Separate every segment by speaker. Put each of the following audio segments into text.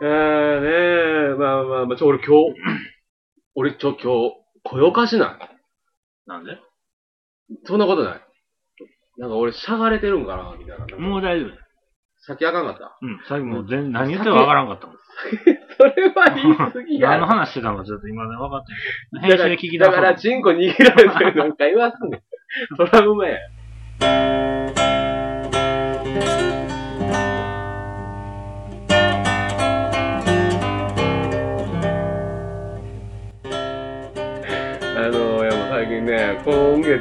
Speaker 1: えー、ねえ、まあまあまあ、ちょ、俺今日、俺ちょ、今日、声おかしない
Speaker 2: なんで？
Speaker 1: そんなことない。なんか俺、しゃがれてるんかなみたいな。
Speaker 2: もう大丈夫だよ。
Speaker 1: さっきあかんかった。
Speaker 2: うん。さっきもう全、何言ってるかわからんかったもん。
Speaker 1: それは言い過ぎや
Speaker 2: 何の
Speaker 1: ろ。
Speaker 2: 話してたのかちょっと今で分かってない。編集で聞き出そう。
Speaker 1: だから、チンコ握られてるなんか言わすねん。トラウマや。今月、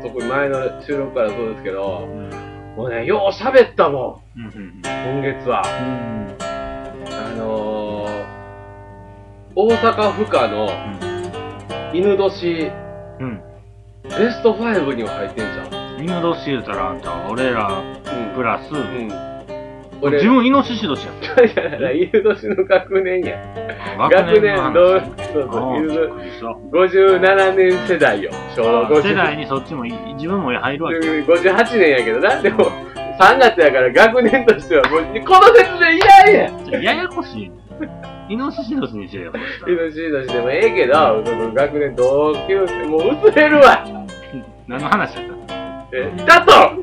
Speaker 1: 特に前の収録からそうですけど、
Speaker 2: うん。
Speaker 1: もうね、よう喋ったも
Speaker 2: うん。
Speaker 1: 今月は。
Speaker 2: うん。
Speaker 1: あのー、大阪府下の犬年
Speaker 2: うん。
Speaker 1: ベスト5には入ってんじゃん。
Speaker 2: 犬年言うたらあんたは俺ら
Speaker 1: うん。
Speaker 2: プラス、
Speaker 1: うん。俺、
Speaker 2: 自分イノシシ年やった。
Speaker 1: いやいや犬年の学年や。
Speaker 2: あ
Speaker 1: 学年
Speaker 2: の
Speaker 1: どう
Speaker 2: 話、
Speaker 1: そうそう、
Speaker 2: ああびっ
Speaker 1: 犬
Speaker 2: くりした
Speaker 1: 57年世代よ。昭和
Speaker 2: あ
Speaker 1: 50
Speaker 2: 世代にそっちもい自分も入るわけ。
Speaker 1: 58年やけどな。でも、3月やから学年としてはもう、この説明いらんやん。
Speaker 2: ややこしいね。イノシシ年にせよ、これさ
Speaker 1: 犬年としてもええけど、その学年同級生、もう薄れるわ。
Speaker 2: 何の話やっ
Speaker 1: え、だと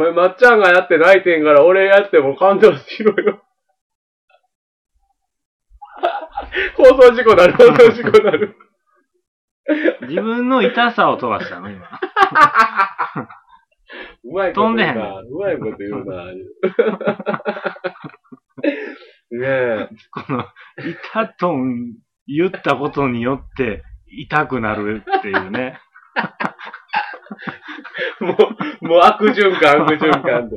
Speaker 1: 前、まっちゃんがやって泣いてんから、俺やっても感動しろよ。放送事故なる、放送事故なる。
Speaker 2: 自分の痛さを飛ばしたの、今。
Speaker 1: うまいこと
Speaker 2: 飛んでへん
Speaker 1: 言うな。うまいこと言うな。ねえ。
Speaker 2: この、痛とん言ったことによって、痛くなるっていうね。
Speaker 1: もう、もう悪循環、悪循環で。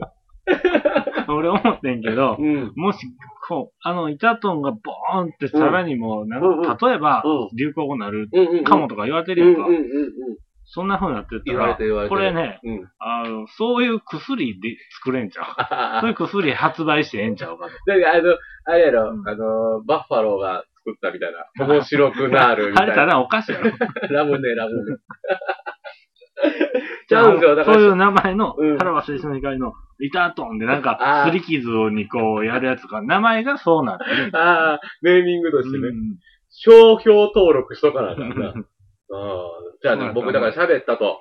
Speaker 2: 俺思ってんけど、
Speaker 1: うん。
Speaker 2: もし、こう、あの、イタトンがボーンってさらにもう、なん
Speaker 1: うんうん
Speaker 2: 例えば、
Speaker 1: うん
Speaker 2: 流行語になる。かもとか言われて
Speaker 1: うん
Speaker 2: るやんか。そんな風になってったら。これね、
Speaker 1: うん。
Speaker 2: あの、そういう薬で作れんちゃう？
Speaker 1: あ
Speaker 2: そういう薬発売してええんちゃう？かと。
Speaker 1: だから、あの、あれやろ、
Speaker 2: うん
Speaker 1: あの、バッファローが作ったみたいな。面白くなるみた
Speaker 2: あ
Speaker 1: いな。
Speaker 2: れただお菓子やろ。
Speaker 1: ラムネ、ラムネ。ちゃうんすよ、だから。
Speaker 2: そういう名前の、
Speaker 1: うん
Speaker 2: さらば青春の光のイタトンでなんか
Speaker 1: あ、ー
Speaker 2: すり傷にこうやるやつが、名前がそうなってる。
Speaker 1: ああ、ネーミングとしてね。
Speaker 2: うん
Speaker 1: 商標登録しとかなあかんな。うん。じゃあね、僕だから喋ったと。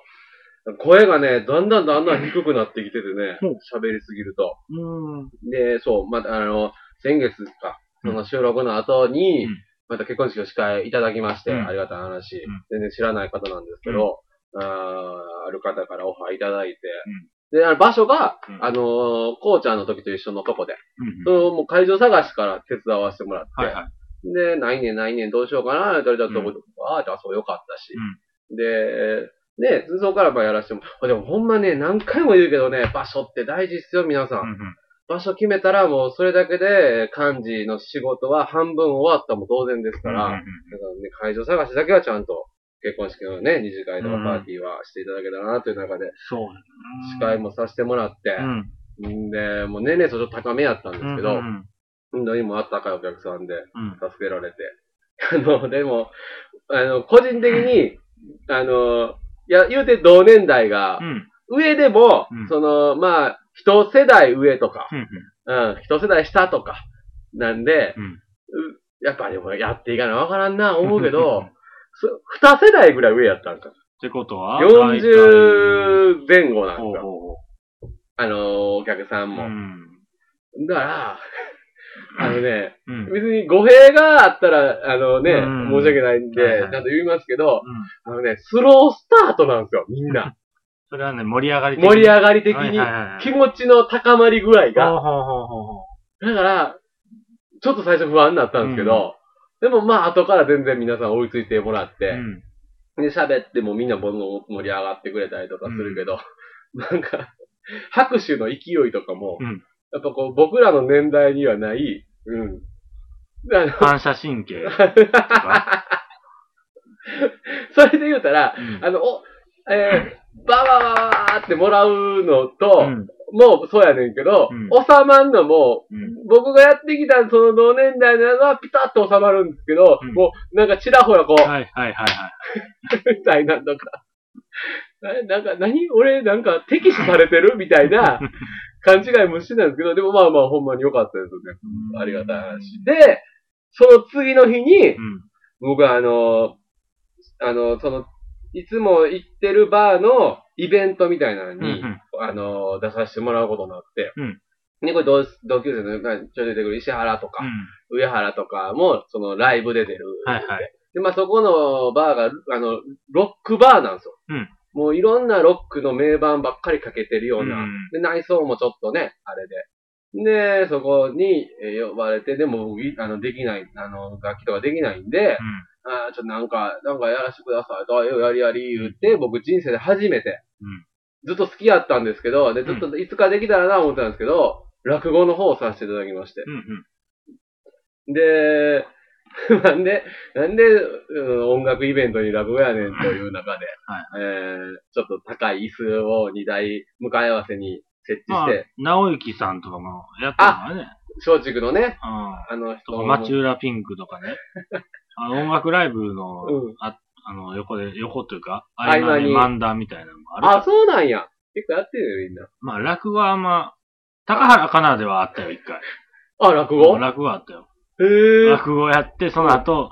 Speaker 1: 声がね、だんだんだんだん 低くなってきててね
Speaker 2: ほう、
Speaker 1: 喋りすぎると。
Speaker 2: うん。
Speaker 1: で、そう、また、あの、先月か、その収録の後に、
Speaker 2: うん
Speaker 1: また結婚式の司会いただきまして、
Speaker 2: うん
Speaker 1: ありがたい話、
Speaker 2: ん
Speaker 1: 全然知らない方なんですけど、あーある方からオファーいただいて、で、あの場所が、
Speaker 2: うん。
Speaker 1: あのーこうちゃんの時と一緒のとこで、
Speaker 2: うん。
Speaker 1: そのもう会場探しから手伝わせてもらって、
Speaker 2: はいはい。
Speaker 1: で、ないねんないねんどうしようかな、って言ったら、ちょっと、
Speaker 2: うん。
Speaker 1: ああ、じゃあそうよかったし、で、ね、そこからまあやらせても、でもほんまね、何回も言うけどね、場所って大事っすよ、皆さん。
Speaker 2: うんうん。
Speaker 1: 場所決めたらもうそれだけで、幹事の仕事は半分終わったも同然ですから、
Speaker 2: うんうん。
Speaker 1: だからね、会場探しだけはちゃんと、結婚式のね、二次会とかパーティーはしていただけたらなという中で、
Speaker 2: そうやな。
Speaker 1: 司会もさせてもらって
Speaker 2: う、ん。
Speaker 1: んで、もう年齢層ちょっと高めやったんですけど、
Speaker 2: うんうん
Speaker 1: 本当にもうあったかいお客さんで
Speaker 2: うん。
Speaker 1: 助けられて。あの、でも、あの、個人的に、あの、いや、言うて同年代が
Speaker 2: う、ん。
Speaker 1: 上でも、
Speaker 2: うん
Speaker 1: その、まあ、一世代上とか、
Speaker 2: うん。
Speaker 1: うん、一世代下とか、なんで、
Speaker 2: う
Speaker 1: やっぱりもうやっていかなわからんな、思うけど、そ二世代ぐらい上やったんか。
Speaker 2: ってことは
Speaker 1: ？40前後なん
Speaker 2: ほう
Speaker 1: か。
Speaker 2: ほ
Speaker 1: あの、お客さん
Speaker 2: うほう。う
Speaker 1: も。
Speaker 2: ん。
Speaker 1: だから、あのね、
Speaker 2: うん。
Speaker 1: 別に語弊があったら、あのね、
Speaker 2: うん
Speaker 1: 申し訳ないんで、
Speaker 2: はいはい
Speaker 1: ちゃんと言いますけど、
Speaker 2: うん
Speaker 1: あのね、スロースタートなんですよ、みんな。
Speaker 2: それはね、盛り上がり的に
Speaker 1: 盛り上がり的に気持ちの高まり具合が。だから、ちょっと最初不安になったんですけど、でもまあ後から全然皆さん追いついてもらっ
Speaker 2: う。
Speaker 1: て、
Speaker 2: うん。
Speaker 1: で喋ってもみんなどんどん盛り上がってくれたりとかするけど、なんか、拍手の勢いとかも、
Speaker 2: うん
Speaker 1: やっぱこう僕らの年代にはない、うん。あの
Speaker 2: 反射神経。
Speaker 1: それで言うたら、
Speaker 2: うん
Speaker 1: あの、お、えー、バーバーバーバーってもらうのと、
Speaker 2: うん
Speaker 1: もうそうやねんけど、
Speaker 2: うん
Speaker 1: 収まんのも、
Speaker 2: うん。
Speaker 1: 僕がやってきたその同年代のやつはピタッと収まるんですけど、
Speaker 2: うん
Speaker 1: もうなんかちらほらこう、
Speaker 2: はいはいはいはい。
Speaker 1: みたいなのか。えなんか、何俺、なんか、敵視されてるみたいな勘違いもしてたんですけど、でもまあまあ、ほんまに良かったですよね。ありがたい話。で、その次の日に、
Speaker 2: うん。
Speaker 1: 僕はあの、あの、その、いつも行ってるバーのイベントみたいなの
Speaker 2: うん。
Speaker 1: に、あの、出させてもらうことになって、
Speaker 2: うん
Speaker 1: で、これ同同級生の、まあちょい出てくる石原とか、
Speaker 2: うん。
Speaker 1: 上原とかも、そのライブで出る。
Speaker 2: はいはい。
Speaker 1: で、まあそこのバーが、あの、ロックバーなんですよ。
Speaker 2: うん
Speaker 1: もういろんなロックの名盤ばっかりかけてるような。
Speaker 2: うん
Speaker 1: で、内装もちょっとね、あれで。で、そこにえー呼ばれて、でも、いあの、できない、あの、楽器とかできないんで、あーちょっとなんか、なんかやらせてくださいと、あやりやり言って、僕人生で初めて、
Speaker 2: うん
Speaker 1: ずっと好きやったんですけど、で、ずっといつかできたらな思ってたんですけど、落語の方をさせていただきまして。
Speaker 2: うん。うん。
Speaker 1: で、なんで、なんで、うん音楽イベントに落語やねんという中で、
Speaker 2: はい
Speaker 1: えー、ちょっと高い椅子を2台向かい合わせに設置
Speaker 2: まあ
Speaker 1: して、、
Speaker 2: 直行さんとかもやってるのはね。
Speaker 1: 松竹のね、
Speaker 2: うん。
Speaker 1: あの人
Speaker 2: 町浦ピンクとかね。あの音楽ライブの、
Speaker 1: うん
Speaker 2: ああの、横で、横というか、
Speaker 1: 合間に
Speaker 2: 漫談みたいなのもある。
Speaker 1: あ、そうなんや。結構やってるよ、みんな。
Speaker 2: まあ、落語はあんま、高原かなではあったよ、一回。
Speaker 1: あ、落語？
Speaker 2: 落語はあったよ。
Speaker 1: へぇー。
Speaker 2: 落語やって、その後、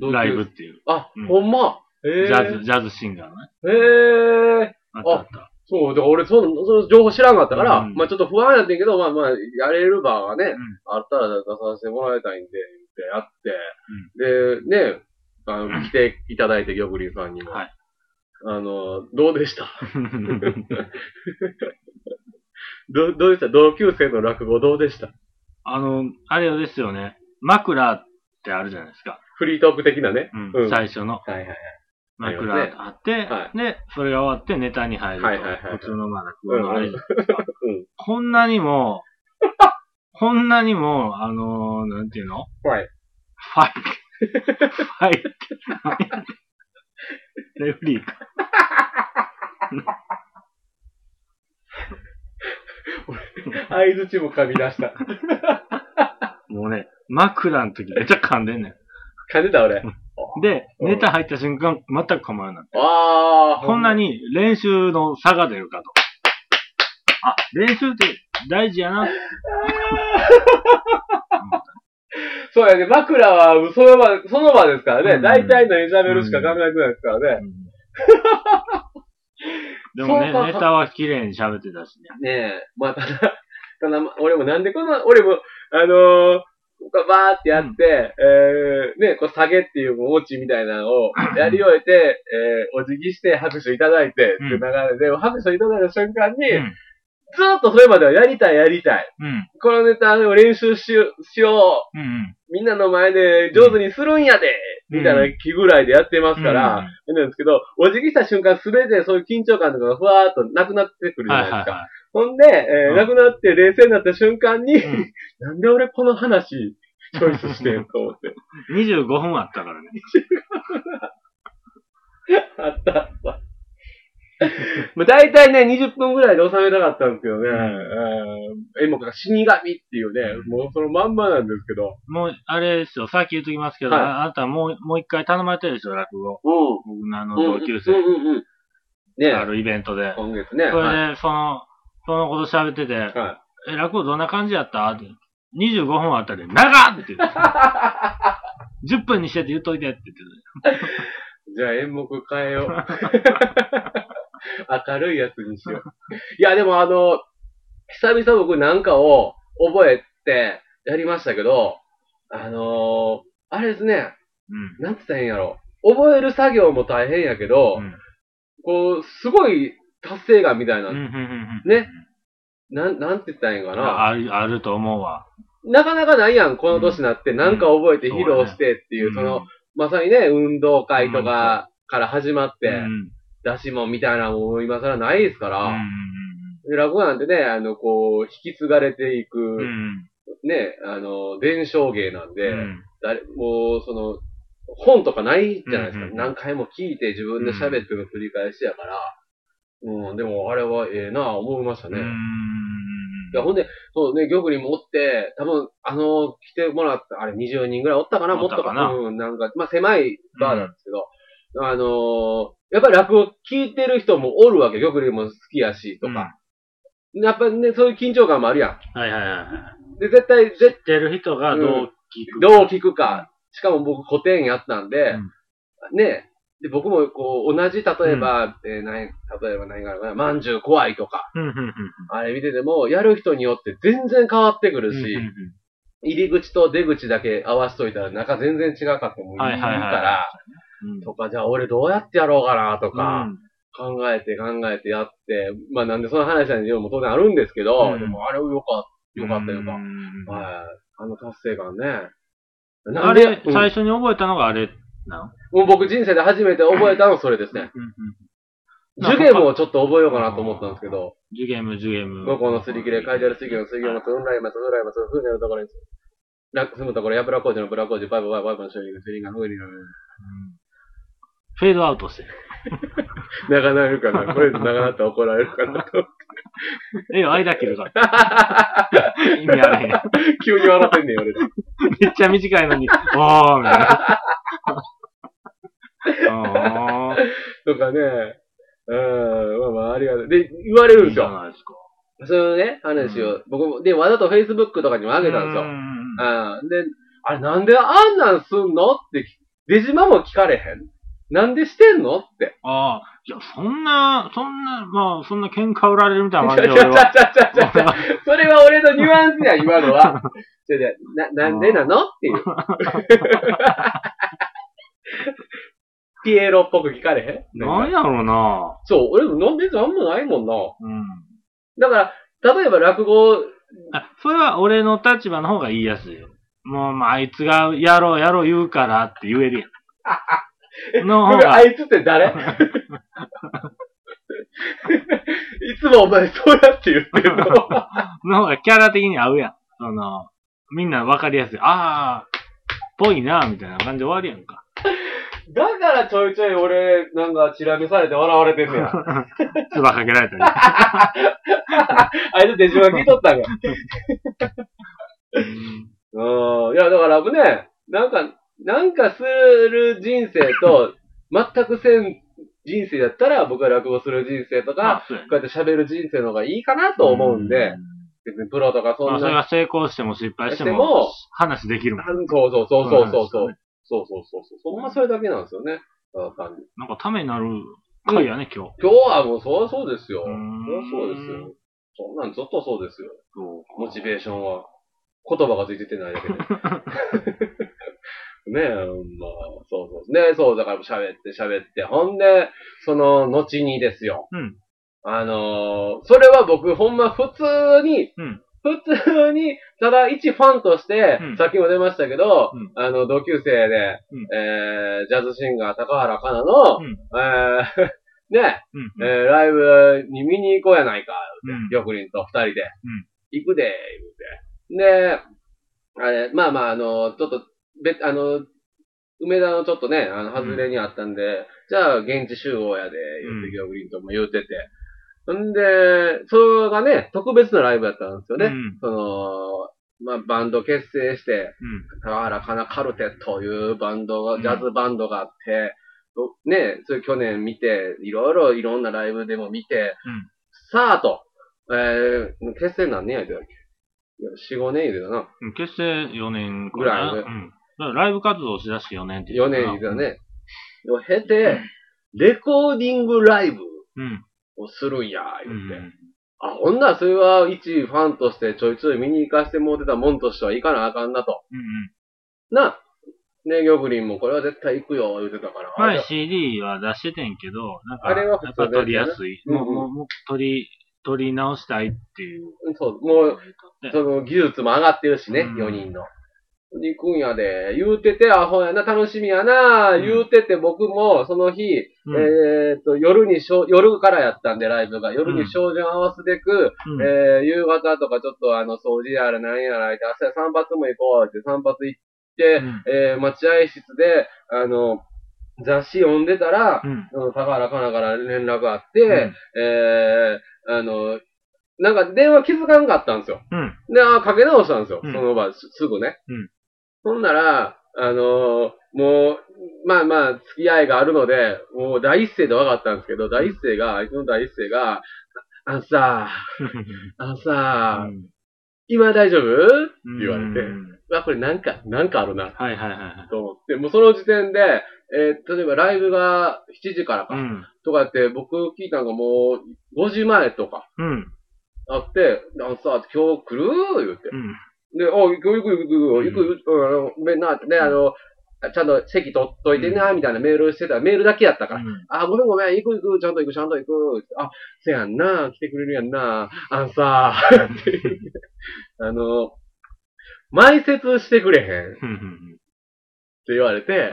Speaker 2: ライブっていう。
Speaker 1: あ、
Speaker 2: うん
Speaker 1: ほんま？へ
Speaker 2: ジ
Speaker 1: ぇ
Speaker 2: ャズ、ジャズシンガーのね。
Speaker 1: へぇー。
Speaker 2: あったあった。
Speaker 1: そう、だから俺その、その情報知らんかったから、
Speaker 2: うん
Speaker 1: まあちょっと不安やってんけど、まあまあ、やれる場がね、
Speaker 2: ん
Speaker 1: あったら出させてもらいたいんで、ってやって、で、ね、あの、来ていただいて、玉林さんにも。
Speaker 2: はい
Speaker 1: あの、どうでした？どどうでした？同級生の落語どうでした？
Speaker 2: あの、あれですよね。枕ってあるじゃないですか。
Speaker 1: フリートーク的なね。
Speaker 2: うん
Speaker 1: うん
Speaker 2: 最初の
Speaker 1: はいはいはい。
Speaker 2: 枕
Speaker 1: あります
Speaker 2: あって、
Speaker 1: は
Speaker 2: で、それが終わってネタに入ると。
Speaker 1: はいはいはいはい
Speaker 2: 普通のまあ落語のあれじゃないですか。
Speaker 1: うん
Speaker 2: こんなにも、こんなにも、あのーなんていうの？
Speaker 1: はい。
Speaker 2: ファイト。ファイト。レフリーか。
Speaker 1: 相づちも噛み出した。
Speaker 2: もうね、枕の時めっちゃ噛んでんね
Speaker 1: 噛んでた俺。
Speaker 2: ん。で、
Speaker 1: うん
Speaker 2: ネタ入った瞬間、全く構わない。
Speaker 1: あー。
Speaker 2: こんなに練習の差が出るかと。あ、練習って大事やな。
Speaker 1: そうやね、枕はその場、その場ですからね。
Speaker 2: うん
Speaker 1: 大体のエジャベルしか考えてないですからね。
Speaker 2: でもね
Speaker 1: そうか、
Speaker 2: ネタは綺麗に喋ってたしね。
Speaker 1: ねえ、まあ、ただ、ただ、ま俺もなんでこの、俺も、あのー、バーってやって、えー、ね、こう下げっていうオチみたいなのを やり終えて、えー、お辞儀して拍手いただいて、っていう流れで、拍手いただいた瞬間に、
Speaker 2: うん。
Speaker 1: ずーっとそれまではやりたいやりたい。
Speaker 2: うん。
Speaker 1: このネタを練習しよう、しよう。
Speaker 2: うん。うん。
Speaker 1: みんなの前で上手にするんやで、みたいな気ぐらいでやってますから、なんですけど、お辞儀した瞬間すべてそういう緊張感とかがふわーっとなくなってくるじゃ
Speaker 2: は
Speaker 1: ないいですか。
Speaker 2: はいは
Speaker 1: ほんで、えー
Speaker 2: うん
Speaker 1: なくなって冷静になった瞬間に、
Speaker 2: い。うん
Speaker 1: なんで俺この話、チョイスしてんと思って。
Speaker 2: 25分あったからね。
Speaker 1: あったあった。まあ大体ね、20分ぐらいで収めたかったんですけどね、えー、演目が死神っていうね、もうそのまんまなんですけど、
Speaker 2: もう、あれですよ、さっき言っときますけど、
Speaker 1: はい
Speaker 2: ああなたはもう、もう一回頼まれてるでしょ、落語。
Speaker 1: うん。
Speaker 2: 僕のあの
Speaker 1: うん
Speaker 2: 同級生、
Speaker 1: うんうんうん。ね
Speaker 2: あるイベントで。
Speaker 1: 今月ね。
Speaker 2: それ
Speaker 1: はい。
Speaker 2: で、その、そのこと喋ってて、
Speaker 1: は
Speaker 2: え、落語どんな感じやった？って。25分あったで、長っって言って。10分にしてって言っといてって言って
Speaker 1: い。じゃあ演目変えよう。明るいやつにしよう。いや、でもあの、久々僕なんかを覚えてやりましたけど、あのー、あれですね、
Speaker 2: うん。
Speaker 1: なんつったらいいんやろ。覚える作業も大変やけど、
Speaker 2: うん。
Speaker 1: こう、すごい達成感みたいな、
Speaker 2: うん。うん。うん。
Speaker 1: ね。なん、なんて言ったらいいんかな。
Speaker 2: ある、あると思うわ。
Speaker 1: なかなかないやん、この年になって、なんか覚えて披露してっていう、
Speaker 2: うん
Speaker 1: その、まさにね、運動会とかから始まって、
Speaker 2: うん。
Speaker 1: 出し物みたいなのも今更ないですから、
Speaker 2: うん。
Speaker 1: で落語なんてね、あの、こう、引き継がれていく、
Speaker 2: うん。
Speaker 1: ね、あの、伝承芸なんで、
Speaker 2: うん。
Speaker 1: 誰もう、その、本とかないじゃないですか。
Speaker 2: うんうん
Speaker 1: 何回も聞いて自分で喋ってるの繰り返しやから。うん、でもあれはええなぁ思いましたね。
Speaker 2: うん
Speaker 1: や、ほんで、そうね、玉林もおって、多分、あの、来てもらった、あれ20人ぐらいおったかな、もっとかなうん、なんか、まあ、狭いバーなんですけど、あのーやっぱり落語聞いてる人もおるわけ、玉林も好きやし、とか。やっぱね、そういう緊張感もあるや
Speaker 2: はいはいはいはい。
Speaker 1: ん。で、絶対、
Speaker 2: 知
Speaker 1: 絶
Speaker 2: ってる人がどう聞く
Speaker 1: どう聞くか。しかも僕古典やったんで、
Speaker 2: うん。
Speaker 1: ね、で、僕もこう、同じ、例えば、えー何例えば何があるかな、まんじゅう怖いとか、
Speaker 2: うんうんうん。
Speaker 1: あれ見てても、やる人によって全然変わってくるし、
Speaker 2: うんうんうん。
Speaker 1: 入り口と出口だけ合わしといたら中全然違かったもいいか
Speaker 2: はいはいはい
Speaker 1: ら、
Speaker 2: うん
Speaker 1: とか、じゃあ俺どうやってやろうかなとか、
Speaker 2: うん
Speaker 1: 考えて考えてやって、まあなんでその話なんでも当然あるんですけど、
Speaker 2: うん
Speaker 1: でもあれよかった、よかったよか。はい。あの達成感ね。
Speaker 2: あれ、
Speaker 1: うん
Speaker 2: 最初に覚えたのがあれなの？
Speaker 1: もう僕人生で初めて覚えたのはそれですね。ジュゲムをちょっと覚えようかなと思ったんですけど、
Speaker 2: ジュゲム、ジュゲム。
Speaker 1: 五個のすり切れ、書いてある水魚の水魚のつ、うんらいます、うんらいます、ふうねるところに、ラックスむところ、やぶら工事のブラ工事、バイバイバイバイバイの処理が、セリが、ふうになる。
Speaker 2: うんフェードアウトしてる。
Speaker 1: 長なるかなこれで長なったら怒られるかなと。
Speaker 2: ええよ、間切るから。意味あれへん。
Speaker 1: 急に笑ってんねん、俺。
Speaker 2: めっちゃ短いのに、おー、みたいな。あ
Speaker 1: とかね、うん、まあまあ、ありがとう。で、言われ
Speaker 2: ー
Speaker 1: るんですよ。
Speaker 2: いいじゃないですか。
Speaker 1: そのね、話を、僕も、で、わざと Facebook とかにも上げたんですよ。
Speaker 2: うんうんうん
Speaker 1: うん。で、あれなんであんなんすんのって、デジマも聞かれへんなんでしてんの？って。
Speaker 2: ああ、いや、そんな、そんな、まあ、そんな喧嘩売られるみたいな感じで。
Speaker 1: ちゃちゃちゃちゃちゃちゃ。それは俺のニュアンスや、今のは。ちょちょな、なんでなの？っていう。ピエロっぽく聞かれへん？
Speaker 2: なんやろうな
Speaker 1: そう、俺もの別にあんまないもんな。
Speaker 2: うん。
Speaker 1: だから、例えば落語、
Speaker 2: あ、それは俺の立場の方が言いやすいよ。もう、まあ、あいつがやろうやろう言うからって言えるやん。の方が
Speaker 1: あ、いつって誰？いつもお前そうやって言ってるの。
Speaker 2: の方がキャラ的に合うやん。その、みんなわかりやすい。ああ、ぽいな、みたいな感じで終わるやんか。
Speaker 1: だからちょいちょい俺、なんか、チラ見されて笑われてんねや。
Speaker 2: つばかけられたり。
Speaker 1: あいつデジマ聞いとったんか。うん。いや、だからね、なんか、なんかする人生と、全くせん人生だったら、僕は落語する人生とか、こうやって喋る人生の方がいいかなと思うんで、別にプロとかそ
Speaker 2: まあ、
Speaker 1: んな。
Speaker 2: それが成功しても失敗して
Speaker 1: して
Speaker 2: も
Speaker 1: も、
Speaker 2: 話できるもん。
Speaker 1: そうそうそうそうそうそう。
Speaker 2: そう
Speaker 1: そうそうそう。ほんまそれだけなんですよね。
Speaker 2: なんかためになる回やね、今日。
Speaker 1: 今日はもうそりゃそうですよ。そりゃそうですよ。そんなんずっとそうですよ。モチベーションは。言葉がついててないだけで。ね。え、うんまあ、そうそう。ねそう、だから喋って喋って。ほんで、その、後にですよ。
Speaker 2: うん。
Speaker 1: あのーそれは僕、ほんま普通に、
Speaker 2: うん。
Speaker 1: 普通に、ただ一ファンとして、
Speaker 2: うん。
Speaker 1: さっきも出ましたけど、
Speaker 2: うん。
Speaker 1: あの、同級生で、
Speaker 2: うん。
Speaker 1: えー、ジャズシンガー高原かなの、
Speaker 2: うん。
Speaker 1: えー、ね、
Speaker 2: うん。
Speaker 1: えー、ライブに見に行こうやないか、
Speaker 2: うん。
Speaker 1: 玉林と二人で、行くで、言うて。で、あれ、まあまあ、あの、ちょっと、別、あの、梅田のちょっとね、あの、外れにあったんで、じゃあ、現地集合やで、言って、玉林とも言うてて。んで、それがね、特別なライブやったんですよね。
Speaker 2: うん
Speaker 1: その、まあ、バンド結成して、
Speaker 2: うん。
Speaker 1: 高原かなカルテというバンドが、
Speaker 2: うん
Speaker 1: ジャズバンドがあって、ね、それ去年見て、いろいろいろんなライブでも見て、
Speaker 2: うん
Speaker 1: さあと、えー、結成何年やってたっけ？いや ?4、5年言うてたな。
Speaker 2: うん結成4年
Speaker 1: ぐらいね
Speaker 2: うん。ライブ活動しだして4年って言
Speaker 1: 4
Speaker 2: ってたな
Speaker 1: 年言うてた。ね。を経て、レコーディングライブ
Speaker 2: うん。
Speaker 1: をするんや、
Speaker 2: うん。
Speaker 1: 言って。あ、ほんならそれは一ファンとしてちょいちょい見に行かせてもらってたもんとしては行かなあかんなと。
Speaker 2: うんうん。
Speaker 1: な、ね、ギョブリンもこれは絶対行くよ、言うてたから。
Speaker 2: 前 CD は出しててんけど、なんか、
Speaker 1: あれは
Speaker 2: やっ
Speaker 1: 普通のやつ
Speaker 2: ぱ撮りやすい。
Speaker 1: うんうん
Speaker 2: もう、もう、もう撮り、撮り直したいっていう。
Speaker 1: そう、もう、
Speaker 2: ね
Speaker 1: その技術も上がってるしね、
Speaker 2: うん
Speaker 1: 4人の。行くんやで、言うてて、アホやな、楽しみやな、
Speaker 2: うん
Speaker 1: 言うてて僕も、その日、
Speaker 2: うん
Speaker 1: えーっと、夜にしょ、夜からやったんで、ライブが。夜に照準合わすべく、
Speaker 2: うん
Speaker 1: えー、夕方とかちょっとあの、掃除やらなんやら、朝散髪も行こうって散髪行って、
Speaker 2: うん
Speaker 1: えー、待合室で、あの、雑誌読んでたら、
Speaker 2: うん。
Speaker 1: うん高原かなから連絡あって、
Speaker 2: うん
Speaker 1: えー、あの、なんか電話気づかんかったんですよ。
Speaker 2: うん。
Speaker 1: で、あかけ直したんですよ。
Speaker 2: うん
Speaker 1: その場、すすぐね。
Speaker 2: うん
Speaker 1: ほんなら、あのーもう、まあまあ、付き合いがあるので、もう第一声で分かったんですけど、第一声が、あいつの第一声が、あのさ、あのさ、今大丈夫？って言われて、わ、これなんか、なんかあるな、
Speaker 2: はいはいはいはい。
Speaker 1: と思って、もうその時点で、えー例えばライブが7時からか、
Speaker 2: うん。
Speaker 1: とかって僕聞いたのがもう5時前とか
Speaker 2: うん。
Speaker 1: あって、あのさ、今日来る？言って。
Speaker 2: うん。
Speaker 1: で、お行く行く行く行く行くうんあの、ごめんなね、あの、ちゃんと席取っといてな、みたいなメールしてたメールだけやったから。あ、ごめんごめん、行く行く、ちゃんと行く、ちゃんと行く。あ、せやんな、来てくれるやんな。あのさ、あの、埋設してくれへんって
Speaker 2: うんうん
Speaker 1: 言われて、え？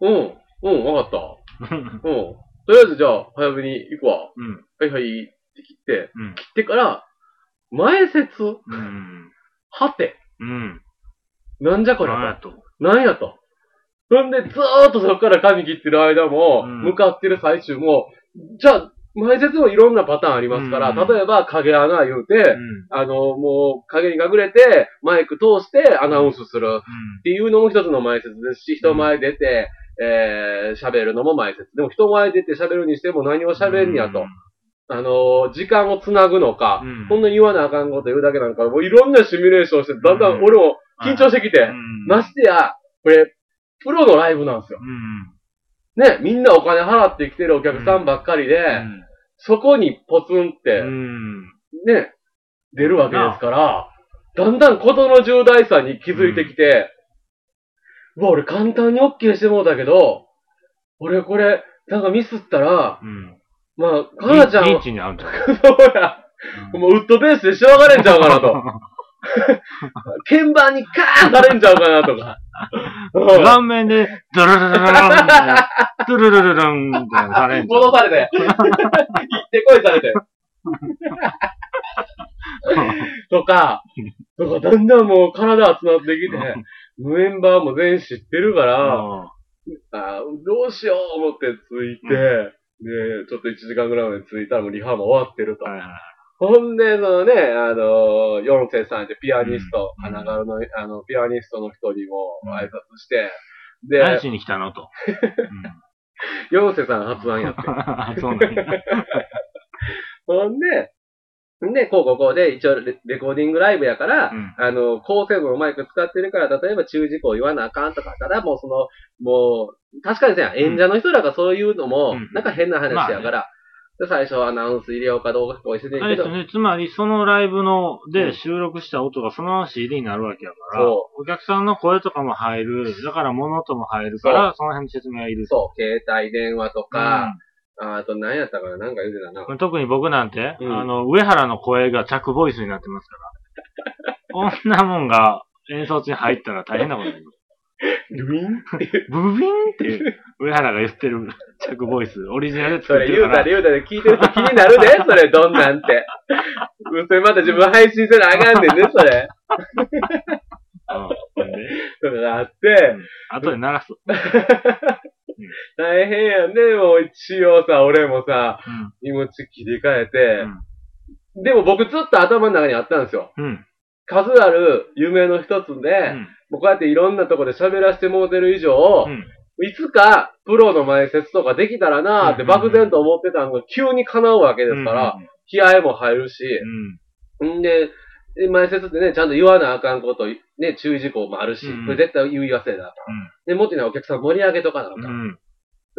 Speaker 1: うん、うん、わかった。うん。とりあえずじゃあ、早めに行くわ。
Speaker 2: うん。
Speaker 1: はいはい、って切って、
Speaker 2: うん。
Speaker 1: 切ってから、前説？
Speaker 2: うん。
Speaker 1: はて。
Speaker 2: うん。
Speaker 1: なんじゃこれ
Speaker 2: 何やと。
Speaker 1: なんやと。ほんで、ずーっとそこから髪切ってる間も、
Speaker 2: うん
Speaker 1: 向かってる最中も、じゃあ、前説もいろんなパターンありますから、
Speaker 2: うん
Speaker 1: 例えば影穴言うて、
Speaker 2: うん。
Speaker 1: あの、もう影に隠れて、マイク通してアナウンスするっていうのも一つの前説ですし、人前出て、えー、喋るのも前説。でも人前出て喋るにしても何を喋るんやと。あの、時間をつなぐのか、
Speaker 2: うん
Speaker 1: ほんの言わなあかんこと言うだけなのか、もういろんなシミュレーションして、だんだん俺も緊張してきて、
Speaker 2: うん。
Speaker 1: ましてや、これ、プロのライブなんですよ。
Speaker 2: うん。
Speaker 1: ね、みんなお金払ってきてるお客さんばっかりで、そこにポツンって、
Speaker 2: うん。
Speaker 1: ね、出るわけですから、だんだんことの重大さに気づいてきて、うわ、俺簡単に OK してもうたけど、俺これ、なんかミスったら、
Speaker 2: うん。
Speaker 1: まあ、かなちゃん、
Speaker 2: リンチに合うんちゃう
Speaker 1: そうや、もうウッドベースでしわがれんちゃうかなと。鍵盤にカーンされんちゃうかなとか。うん
Speaker 2: 顔面で、ドルルルルルンドゥルルルルンみたいなされんちゃう
Speaker 1: 戻されて。行ってこいされて。とか、とか、だんだんもう体集まってきて、メンバーも全員知ってるから、
Speaker 2: うん
Speaker 1: あーどうしよう思って着いて、で、ちょっと1時間ぐらいまで着いたらもうリハも終わってると。
Speaker 2: はいはい
Speaker 1: ほんで、そのね、あの、四世さんってピアニスト、
Speaker 2: うん
Speaker 1: 花柄の、あの、ピアニストの人にも
Speaker 2: うん
Speaker 1: 挨拶して、で、
Speaker 2: 何しに来たのと。
Speaker 1: 四世さん発案やって。
Speaker 2: あそうなんや。
Speaker 1: ほんで、んで、こうこうこうで、一応レレコーディングライブやから、
Speaker 2: うん。
Speaker 1: あの、高性能のマイク使ってるから、例えば注意事項言わなあかんとかたら、もうその、もう、確かにさ、演者の人らがそういうのも、
Speaker 2: うん。
Speaker 1: なんか変な話やから、で最初アナウンス入れようかどうかこうしてるけど、
Speaker 2: あれですよね。つまり、そのライブの、で収録した音がそのまま CD になるわけやから、
Speaker 1: そ
Speaker 2: お客さんの声とかも入る。だから物音も入るから、その辺の説明がいる。
Speaker 1: そう、携帯電話とか、あと何やったかな？なんか言うてたな。
Speaker 2: うん特に僕なんて、
Speaker 1: うん
Speaker 2: あの、上原の声が着ボイスになってますから。こんなもんが演奏中に入ったら大変なことになります。
Speaker 1: ルイン？
Speaker 2: ブビンっていう、上原が言ってる 着ボイス、オリジナルで
Speaker 1: そ
Speaker 2: ってるから。
Speaker 1: 言うたら言うたら聞いてる人気になるで、それどんなんて。それまた自分配信せなあかんねんね、それ。
Speaker 2: うんほんで？
Speaker 1: とかがあって、
Speaker 2: 後で流す。
Speaker 1: 大変やね、もう一応さ、俺もさ、
Speaker 2: うん
Speaker 1: 気持ち切り替えて、でも僕ずっと頭の中にあったんですよ。
Speaker 2: うん。
Speaker 1: 数ある夢の一つで、
Speaker 2: うん。
Speaker 1: もうこうやっていろんなとこで喋らせてもうてる以上、
Speaker 2: うん。
Speaker 1: いつかプロの前説とかできたらなーって漠然と思ってたのが急に叶うわけですから、気合も入るし、
Speaker 2: うん。
Speaker 1: で前説ってね、ちゃんと言わなあかんこと、ね、注意事項もあるし、
Speaker 2: うん
Speaker 1: これ絶対言い忘れたらあかん。で、もっと言うのはお客さん盛り上げとかなあか。
Speaker 2: うんん。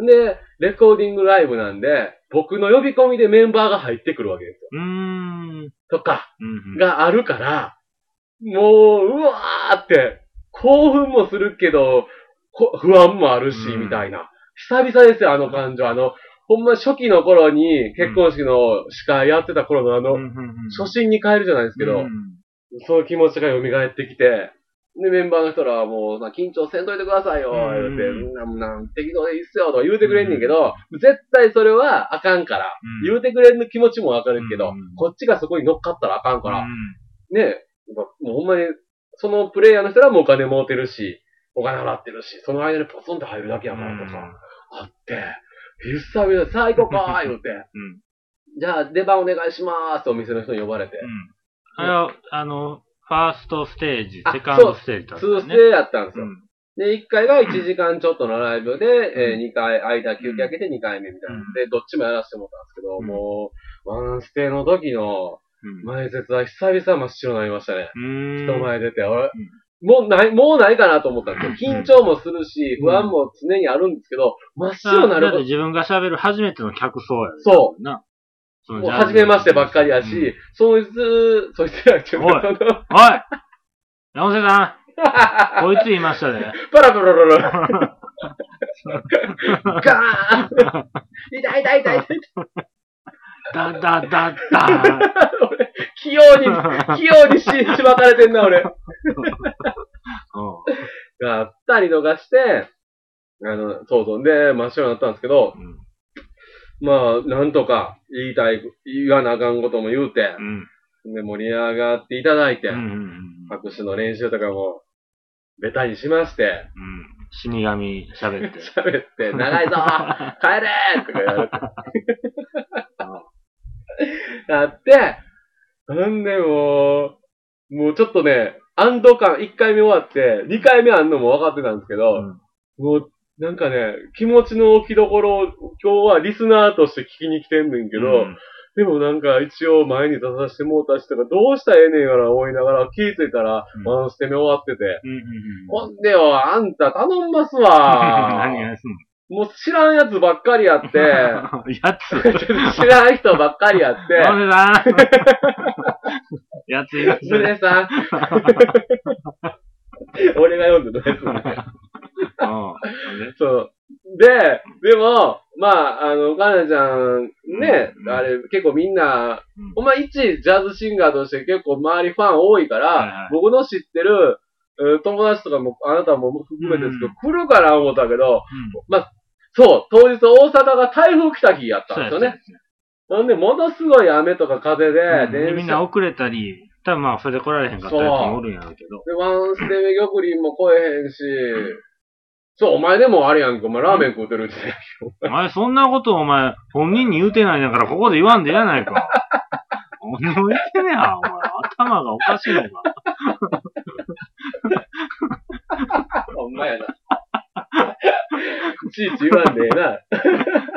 Speaker 1: で、レコーディングライブなんで、僕の呼び込みでメンバーが入ってくるわけですよ。
Speaker 2: うん。
Speaker 1: とか、
Speaker 2: うん。
Speaker 1: があるから、もう、うわーって、興奮もするけど、こ不安もあるし、
Speaker 2: うん
Speaker 1: みたいな。久々ですよ、あの感情。あの、ほんま初期の頃に結婚式の司会やってた頃のあの、初心に変えるじゃないですけど、そういう気持ちが蘇ってきて、で、メンバーの人らはもう、な緊張せんといてくださいよ、
Speaker 2: うん
Speaker 1: 言うて、みんな、なん適当でいいっすよ、とか言うてくれんねんけど、絶対それはあかんから、言うてくれんの気持ちもわかるけど、
Speaker 2: うん
Speaker 1: こっちがそこに乗っかったらあかんから、ねもうほんまに、そのプレイヤーの人らもお金儲てるし、お金払ってるし、その間にポツンと入るだけやからとか、あって、久々さあ行こうかー言うて。じゃあ出番お願いしますとお店の人に呼ばれて。
Speaker 2: うん。あれは、あの、ファーストステージ、
Speaker 1: あ
Speaker 2: セカンドステージだった
Speaker 1: 2
Speaker 2: ね。
Speaker 1: ステやったんですよ。
Speaker 2: うん。
Speaker 1: で、1回が1時間ちょっとのライブで、え
Speaker 2: うん
Speaker 1: 2回、間休憩開けて2回目みたいな。
Speaker 2: うん
Speaker 1: で、どっちもやらせてもらったんですけど、
Speaker 2: うん
Speaker 1: もう、ワンステの時の
Speaker 2: うん
Speaker 1: 前説は久々真っ白になりましたね。
Speaker 2: うーん。
Speaker 1: 人前出て、俺、もうない、もうないかなと思ったんですよ。緊張もするし、
Speaker 2: うん。
Speaker 1: 不安も常にあるんですけど、真っ白になること、
Speaker 2: だって自分が喋る初めての客層やで。
Speaker 1: そう。
Speaker 2: な。
Speaker 1: もう初めましてばっかりやし、
Speaker 2: うん。
Speaker 1: そいつ、そいつやってい。う
Speaker 2: おい。山瀬さん。こいつ言いましたで。
Speaker 1: パラパラパラ。ガーン。痛い痛い痛い痛い。
Speaker 2: だだだだ。
Speaker 1: 俺、器用に、器用にし、しばかれてんな、俺。
Speaker 2: うん
Speaker 1: があったりとかして、あの、そうそう。で、真っ白になったんですけど、
Speaker 2: うん
Speaker 1: まあ、なんとか言いたい、言わなあかんことも言うて
Speaker 2: う、ん。
Speaker 1: で、盛り上がっていただいて、
Speaker 2: うんうんうん
Speaker 1: 拍手の練習とかも、ベタにしまして、
Speaker 2: うん。死神喋って。
Speaker 1: 喋って、長いぞ 帰れとか言われて。なって、なんでもう、もうちょっとね、安堵感、1回目終わって、2回目あんのも分かってたんですけど、
Speaker 2: うん
Speaker 1: もう、なんかね、気持ちの置きどころを今日はリスナーとして聞きに来てんねんけど、
Speaker 2: うん
Speaker 1: でもなんか一応前に出させてもうたしとかどうしたらええねんやら思いながら気づいたら、
Speaker 2: うん
Speaker 1: ワンステ目終わってて。ほんでよ、あんた頼んます
Speaker 2: 何
Speaker 1: わ。
Speaker 2: がすん
Speaker 1: もう知らんやつばっかりやって、
Speaker 2: の やつ。
Speaker 1: 知らん人ばっかりやって、
Speaker 2: やついま
Speaker 1: さん。俺が読んでたやつね。
Speaker 2: うん。
Speaker 1: そう。で、でも、まあ、あの、かなちゃん、ね、
Speaker 2: うん
Speaker 1: あれ、結構みんな、
Speaker 2: うん
Speaker 1: お前一ジャズシンガーとして結構周りファン多いから、
Speaker 2: はいはい
Speaker 1: 僕の知ってる、えー友達とかも、あなたも含めてですけど、
Speaker 2: うん
Speaker 1: 来るかな思ったけど、そう、当日大阪が台風来た日やったんですよね。ほんで、ものすごい雨とか風で、電車
Speaker 2: みんな遅れたり、多分まあ、それで来られへんかったやつもおるんやろうけど。
Speaker 1: で、ワンステメ玉林も来えへんし、そう、お前でもあれやんけ、お前ラーメン食うてるって。
Speaker 2: お前、そんなことお前、本人に言うてないんだから、ここで言わんでええやないか。何を言ってんねや、お前。頭がおかしいのか。
Speaker 1: ほんまやな。いちいち言わんでええな。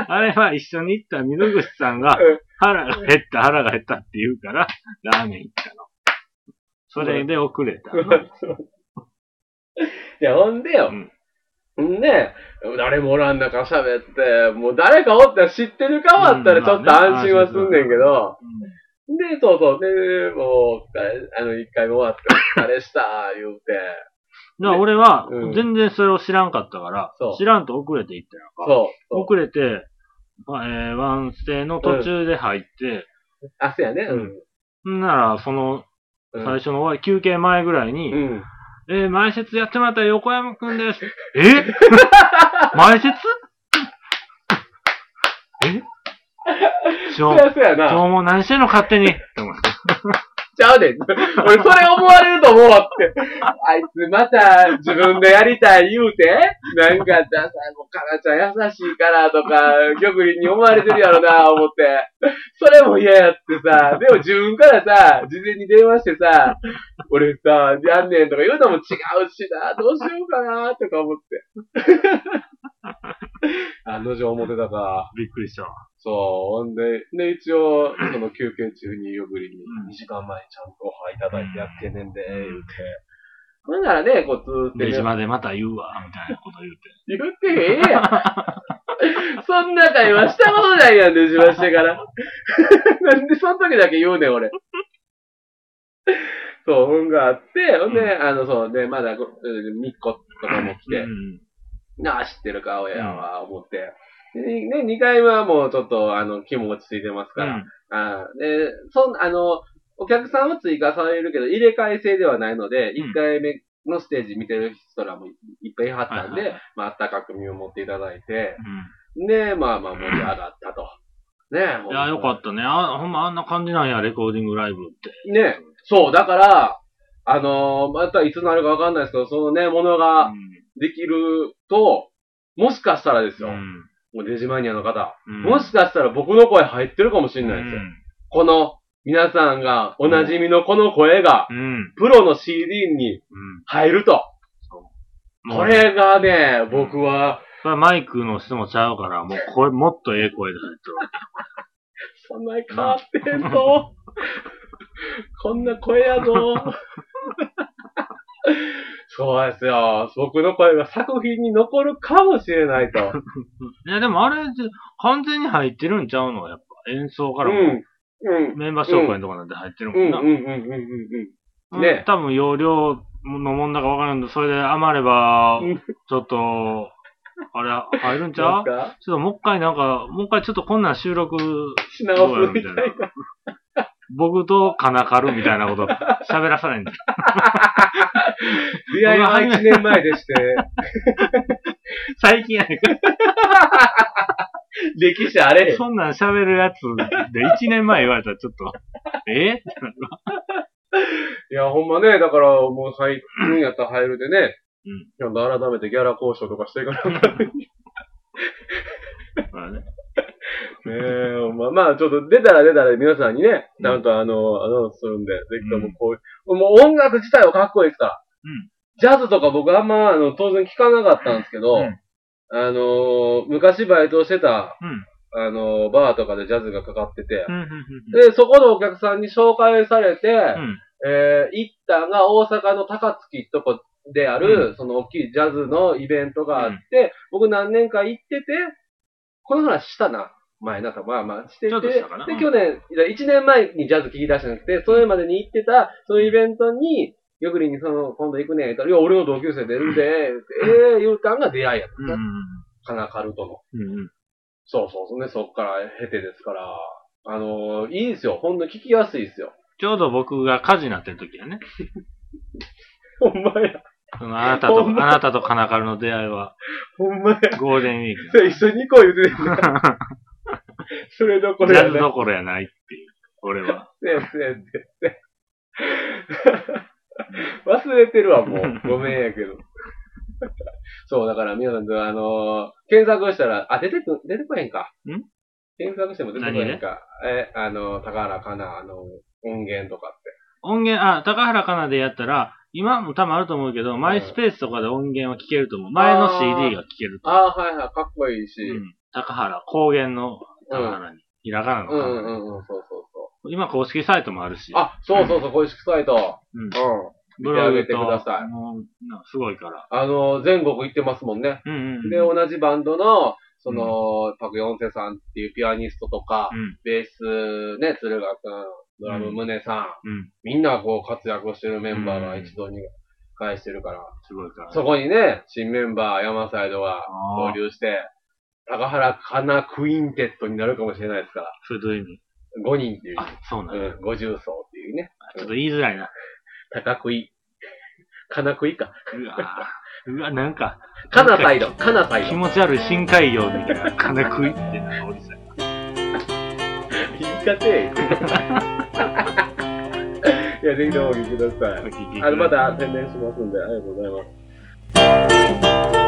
Speaker 2: あれは一緒に行った水口さんが
Speaker 1: うん、
Speaker 2: 腹が減った、腹が減ったって言うから、ラーメン行ったの。それで遅れたの。
Speaker 1: いや、ほんでよ。
Speaker 2: うん。
Speaker 1: んで、誰もおらん中喋って、もう誰かおったら知ってるかはあったらちょっと安心はすんねんけど、で、そうそう、で、もう、あの、一回目終わって、あれした、言うて、
Speaker 2: だから俺は
Speaker 1: うん、
Speaker 2: 全然それを知らんかったから知らんと遅れて行ったやんか。
Speaker 1: そう。
Speaker 2: 遅れて、まあえーワンステの途中で入って、
Speaker 1: あ、そうやね。
Speaker 2: んなら、その、
Speaker 1: うん。
Speaker 2: 最初の終わり休憩前ぐらいに、
Speaker 1: うん。
Speaker 2: えー前説やってもらった横山くんです。え？前説？え？ちょ、
Speaker 1: うやな。
Speaker 2: ちょ、もう何してんの勝手に。って思
Speaker 1: ちゃうで。俺、それ思われると思うって。あいつまた自分でやりたい言うて、なんか、じゃあさ、もう、かなちゃん優しいからとか、玉林に思われてるやろな、思って。それも嫌やってさ、でも自分からさ、事前に電話してさ、俺さ、やんねんとか言うのも違うしな、どうしようかな、とか思って。案の定思ってたか。
Speaker 2: びっくりしたわ。
Speaker 1: そう。ほんで、で、一応、その休憩中によぐりに
Speaker 2: うん
Speaker 1: 2時間前にちゃんとオファーいただいてやってんねんで、言うて。ほんならね、こうずーっとね
Speaker 2: 出島でまた言うわ、みたいなこと言うて。
Speaker 1: 言ってへんやん。そんな会話したことないやん、出島してから。なんでその時だけ言うねん、俺。そう、ほんがあって、ほんで、
Speaker 2: うん
Speaker 1: あの、そう、で、まだ、みっことかも来て、
Speaker 2: うん
Speaker 1: なあ、知ってる顔やわ、思って。で、ね、2回目はもうちょっと、あの、気も落ち着いてますから。
Speaker 2: うん
Speaker 1: あーで、そん、あの、お客さんは追加されるけど、入れ替え制ではないので、
Speaker 2: うん
Speaker 1: 1回目のステージ見てる人らもいっぱいいはったんで、
Speaker 2: はいはいはい
Speaker 1: まあ、あったかく見守っていただいて、
Speaker 2: うん
Speaker 1: で、まあまあ盛り上がったと。ね
Speaker 2: いや、よかったね。あ、ほんまあんな感じなんや、レコーディングライブって。
Speaker 1: ねそう、だから、あのーまたいつなるかわかんないですけど、そのね、ものができると、もしかしたらですよ、
Speaker 2: うん。
Speaker 1: もうデジマニアの方。
Speaker 2: うん
Speaker 1: もしかしたら僕の声入ってるかもしれないですよ。この、皆さんがおなじみのこの声が、
Speaker 2: うん。うん。
Speaker 1: プロの CD に
Speaker 2: うん。
Speaker 1: 入ると。
Speaker 2: もう
Speaker 1: これがね、僕は、
Speaker 2: それはマイクの質もちゃうから、もう声、もっとええ声で入ってるわ
Speaker 1: そんなに変わってんぞ。こんな声やぞ。そうですよ。僕の声が作品に残るかもしれないと。
Speaker 2: け。いや、でもあれ完全に入ってるんちゃうの？やっぱ。演奏からも、
Speaker 1: うん。うん。
Speaker 2: メンバー紹介のとこなんて入ってる
Speaker 1: うん。
Speaker 2: もんな。
Speaker 1: うん。うん。うん。うん。ね
Speaker 2: 多分容量のもんだかわからんけど、それで余れば
Speaker 1: うん、
Speaker 2: ちょっと、あれ、入るんちゃう？ちょっともう一回なんか、もう一回ちょっとこんなん収録、
Speaker 1: し直すみたいな。
Speaker 2: 僕とカナカルみたいなこと 喋らさないんだ。よ。
Speaker 1: 出会いは1年前でして、
Speaker 2: 最近やねん。か
Speaker 1: 歴史あれ。
Speaker 2: そんなん喋るやつで1年前言われたらちょっと、え？ってなる
Speaker 1: いや、ほんまね、だからもう入るんやったら入るでね、
Speaker 2: うん。
Speaker 1: 改めてギャラ交渉とかしていかなあかん。ね
Speaker 2: からね。
Speaker 1: え、まあまあ、ちょっと出たら出たら皆さんにね、ちゃんとあの、アナウンスするんで、ぜひともこう、もう音楽自体はかっこいいですから。
Speaker 2: うん
Speaker 1: ジャズとか僕あんま、あの、当然聞かなかったんですけど、
Speaker 2: うん
Speaker 1: あの、昔バイトしてた、
Speaker 2: うん。
Speaker 1: あの、バーとかでジャズがかかってて、
Speaker 2: うん。うん。
Speaker 1: で、そこのお客さんに紹介されて、
Speaker 2: うん。
Speaker 1: えー、行ったんが大阪の高槻とこである、その大きいジャズのイベントがあって、僕何年か行ってて、この話したな。前なんかまあまあしてて、で、去年、1年前にジャズ聞き出したんくて、それまでに行ってた、そのイベントに、よくりにその、今度行くね、言ったら、いや、俺の同級生出るんで、ええー、言うたんが出会いやった。
Speaker 2: うん。
Speaker 1: カナカルトの。
Speaker 2: うん。うん。
Speaker 1: そうそうそうね、そっから経てですから、あのーいいですよ。ほんと聞きやすいですよ。
Speaker 2: ちょうど僕が火事になってる時やね。
Speaker 1: ほんまや。
Speaker 2: そのあなたと、あなたとカナカルの出会いは、
Speaker 1: ほんまや。
Speaker 2: ゴールデンウィーク。
Speaker 1: 一緒に行こう言うてんねんそれどころやな。
Speaker 2: ジャズどころやないっていう。俺は。
Speaker 1: ねえねえねえねえ忘れてるわ、もう。ごめんやけど。そう、だから皆さん、あのー検索したら、あ、出てく、出てこへんか。
Speaker 2: ん？
Speaker 1: 検索しても出てこへんか。え、あの、高原かな、あの、音源とかって。
Speaker 2: 音源、あ、高原かなでやったら、今も多分あると思うけど、マイスペースとかで音源は聴けると思う。前の CD が聴けると
Speaker 1: ああ、はいはい、かっこいいし。
Speaker 2: うん。高原、高原の高原に。ひらがなの
Speaker 1: うんうんうんうん、そうそうそ
Speaker 2: 今公式サイトもあるし。
Speaker 1: う。あ、そうそうそう、公式サイト。
Speaker 2: うん。
Speaker 1: うん。
Speaker 2: ブログ
Speaker 1: 見てあげてください
Speaker 2: と、もう、なすごいから。
Speaker 1: あの、全国行ってますもんね。
Speaker 2: うんうんうん。
Speaker 1: で、同じバンドの、その、パクヨンセさんっていうピアニストとか、
Speaker 2: うん。
Speaker 1: ベースね、鶴賀くん、ドラム
Speaker 2: うん
Speaker 1: ムネさん、
Speaker 2: うん。
Speaker 1: みんなこう活躍してるメンバーが
Speaker 2: うん
Speaker 1: 一度に返してるから、
Speaker 2: すごいから。
Speaker 1: そこにね、新メンバー山サイドが合流して、高原かなクインテットになるかもしれないですから、
Speaker 2: それどういう意味
Speaker 1: ？5人っていう、
Speaker 2: あ、そうなんだ。
Speaker 1: うん、50層っていうね、
Speaker 2: ちょっと言いづらいな。
Speaker 1: 高食い、かな食いか。
Speaker 2: うわぁうわ、なんか、
Speaker 1: かなサイド、かなサイド。
Speaker 2: 気持ち悪い深海魚みたいな 金食いってなんかおじさん。
Speaker 1: 言い方や いや、ぜひともお聞きください。あの、また宣伝しますんで、ありがとうございます。